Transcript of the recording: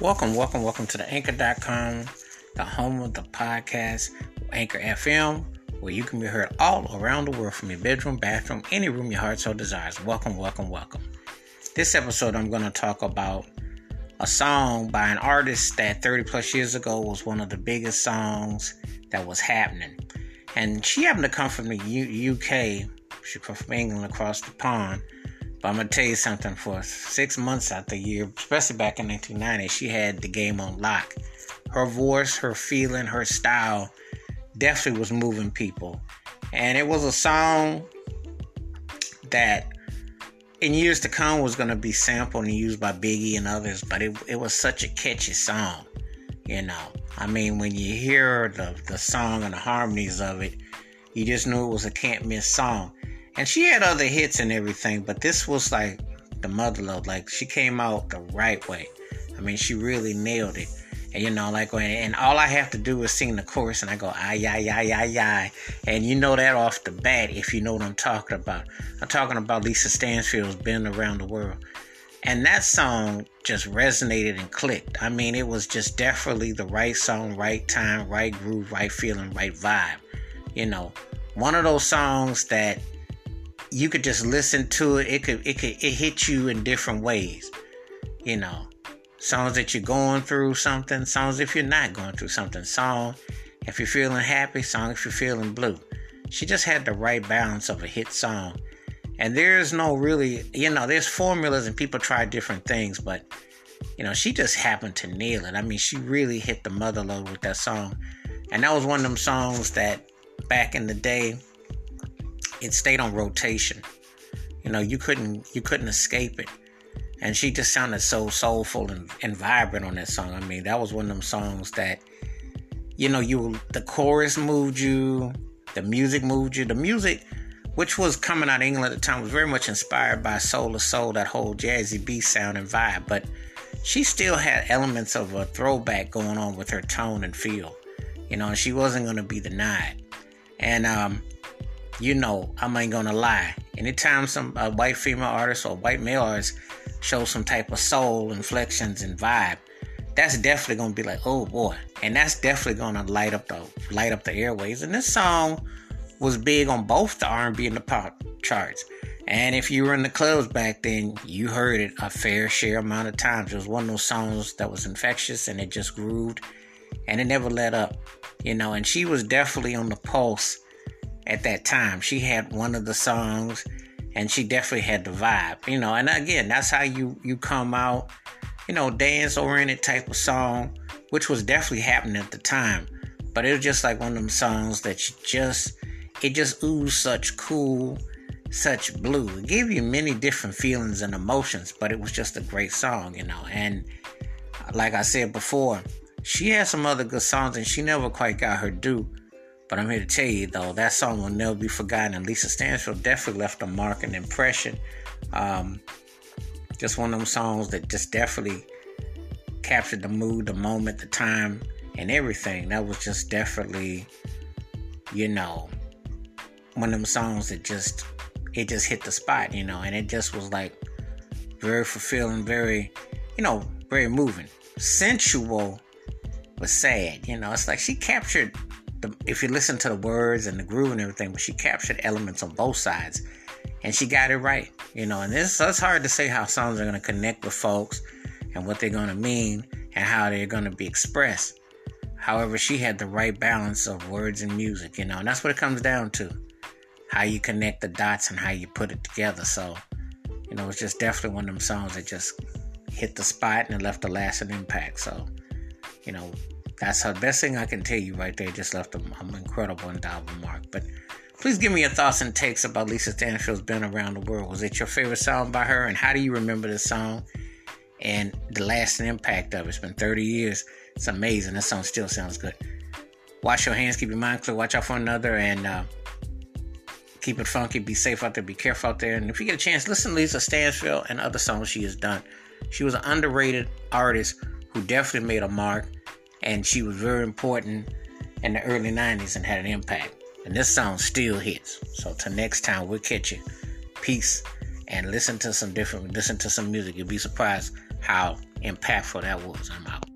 Welcome, welcome, welcome to the anchor.com, the home of the podcast, Anchor FM, where you can be heard all around the world from your bedroom, bathroom, any room your heart so desires. Welcome, welcome, welcome. This episode, I'm going to talk about a song by an artist that 30 plus years ago was one of the biggest songs that was happening. And she happened to come from the U- UK. She come from England across the pond but I'm gonna tell you something. For six months out the year, especially back in 1990, she had the game on lock. Her voice, her feeling, her style definitely was moving people, and it was a song that in years to come was gonna be sampled and used by Biggie and others. But it it was such a catchy song, you know. I mean, when you hear the the song and the harmonies of it, you just knew it was a can't miss song and she had other hits and everything, but this was like the mother love. Like she came out the right way. I mean, she really nailed it. And you know, like and all I have to do is sing the chorus, and I go ay ay ay ay ay, and you know that off the bat if you know what I'm talking about. I'm talking about Lisa Stansfield's "Been Around the World," and that song just resonated and clicked. I mean, it was just definitely the right song, right time, right groove, right feeling, right vibe. You know, one of those songs that you could just listen to it. It could it could it hit you in different ways. You know, songs that you're going through something, songs if you're not going through something, song if you're feeling happy, song if you're feeling blue. She just had the right balance of a hit song. And there's no really, you know, there's formulas and people try different things, but you know, she just happened to nail it. I mean, she really hit the mother load with that song. And that was one of them songs that back in the day, it stayed on rotation. You know, you couldn't you couldn't escape it. And she just sounded so soulful and, and vibrant on that song. I mean, that was one of them songs that, you know, you the chorus moved you, the music moved you. The music, which was coming out of England at the time, was very much inspired by Soul II Soul, that whole jazzy beat sound and vibe. But she still had elements of a throwback going on with her tone and feel. You know, and she wasn't going to be denied. And um, you know, I'm ain't gonna lie. Anytime some a white female artist or white male artist shows some type of soul inflections and vibe, that's definitely gonna be like, oh boy, and that's definitely gonna light up the light up the airways. And this song was big on both the R&B and the pop charts. And if you were in the clubs back then, you heard it a fair share amount of times. It was one of those songs that was infectious and it just grooved and it never let up, you know. And she was definitely on the pulse at that time. She had one of the songs and she definitely had the vibe, you know. And again, that's how you you come out, you know, dance oriented type of song, which was definitely happening at the time. But it was just like one of them songs that you just it just oozed such cool, such blue. It gave you many different feelings and emotions, but it was just a great song, you know. And like I said before, she had some other good songs and she never quite got her due. But I'm here to tell you though, that song will never be forgotten. And Lisa Stansfield definitely left a mark and impression. Um, just one of them songs that just definitely captured the mood, the moment, the time, and everything. That was just definitely, you know, one of them songs that just it just hit the spot, you know, and it just was like very fulfilling, very, you know, very moving, sensual, but sad. You know, it's like she captured the, if you listen to the words and the groove and everything, but she captured elements on both sides, and she got it right. You know, and this it's hard to say how songs are going to connect with folks and what they're going to mean and how they're going to be expressed. However, she had the right balance of words and music. You know, and that's what it comes down to: how you connect the dots and how you put it together. So, you know, it's just definitely one of them songs that just hit the spot and it left a lasting impact. So, you know, that's the best thing I can tell you right there. Just left an incredible indelible mark. But please give me your thoughts and takes about Lisa Stansfield's Been Around the World. Was it your favorite song by her? And how do you remember the song and the lasting impact of it? It's been 30 years. It's amazing. That song still sounds good. Wash your hands, keep your mind clear, watch out for another, and uh, keep it funky. Be safe out there, be careful out there. And if you get a chance, listen to Lisa Stansfield and other songs she has done. She was an underrated artist who definitely made a mark and she was very important in the early 90s and had an impact. And this song still hits. So till next time, we'll catch you. Peace and listen to some different, listen to some music. You'll be surprised how impactful that was. I'm out.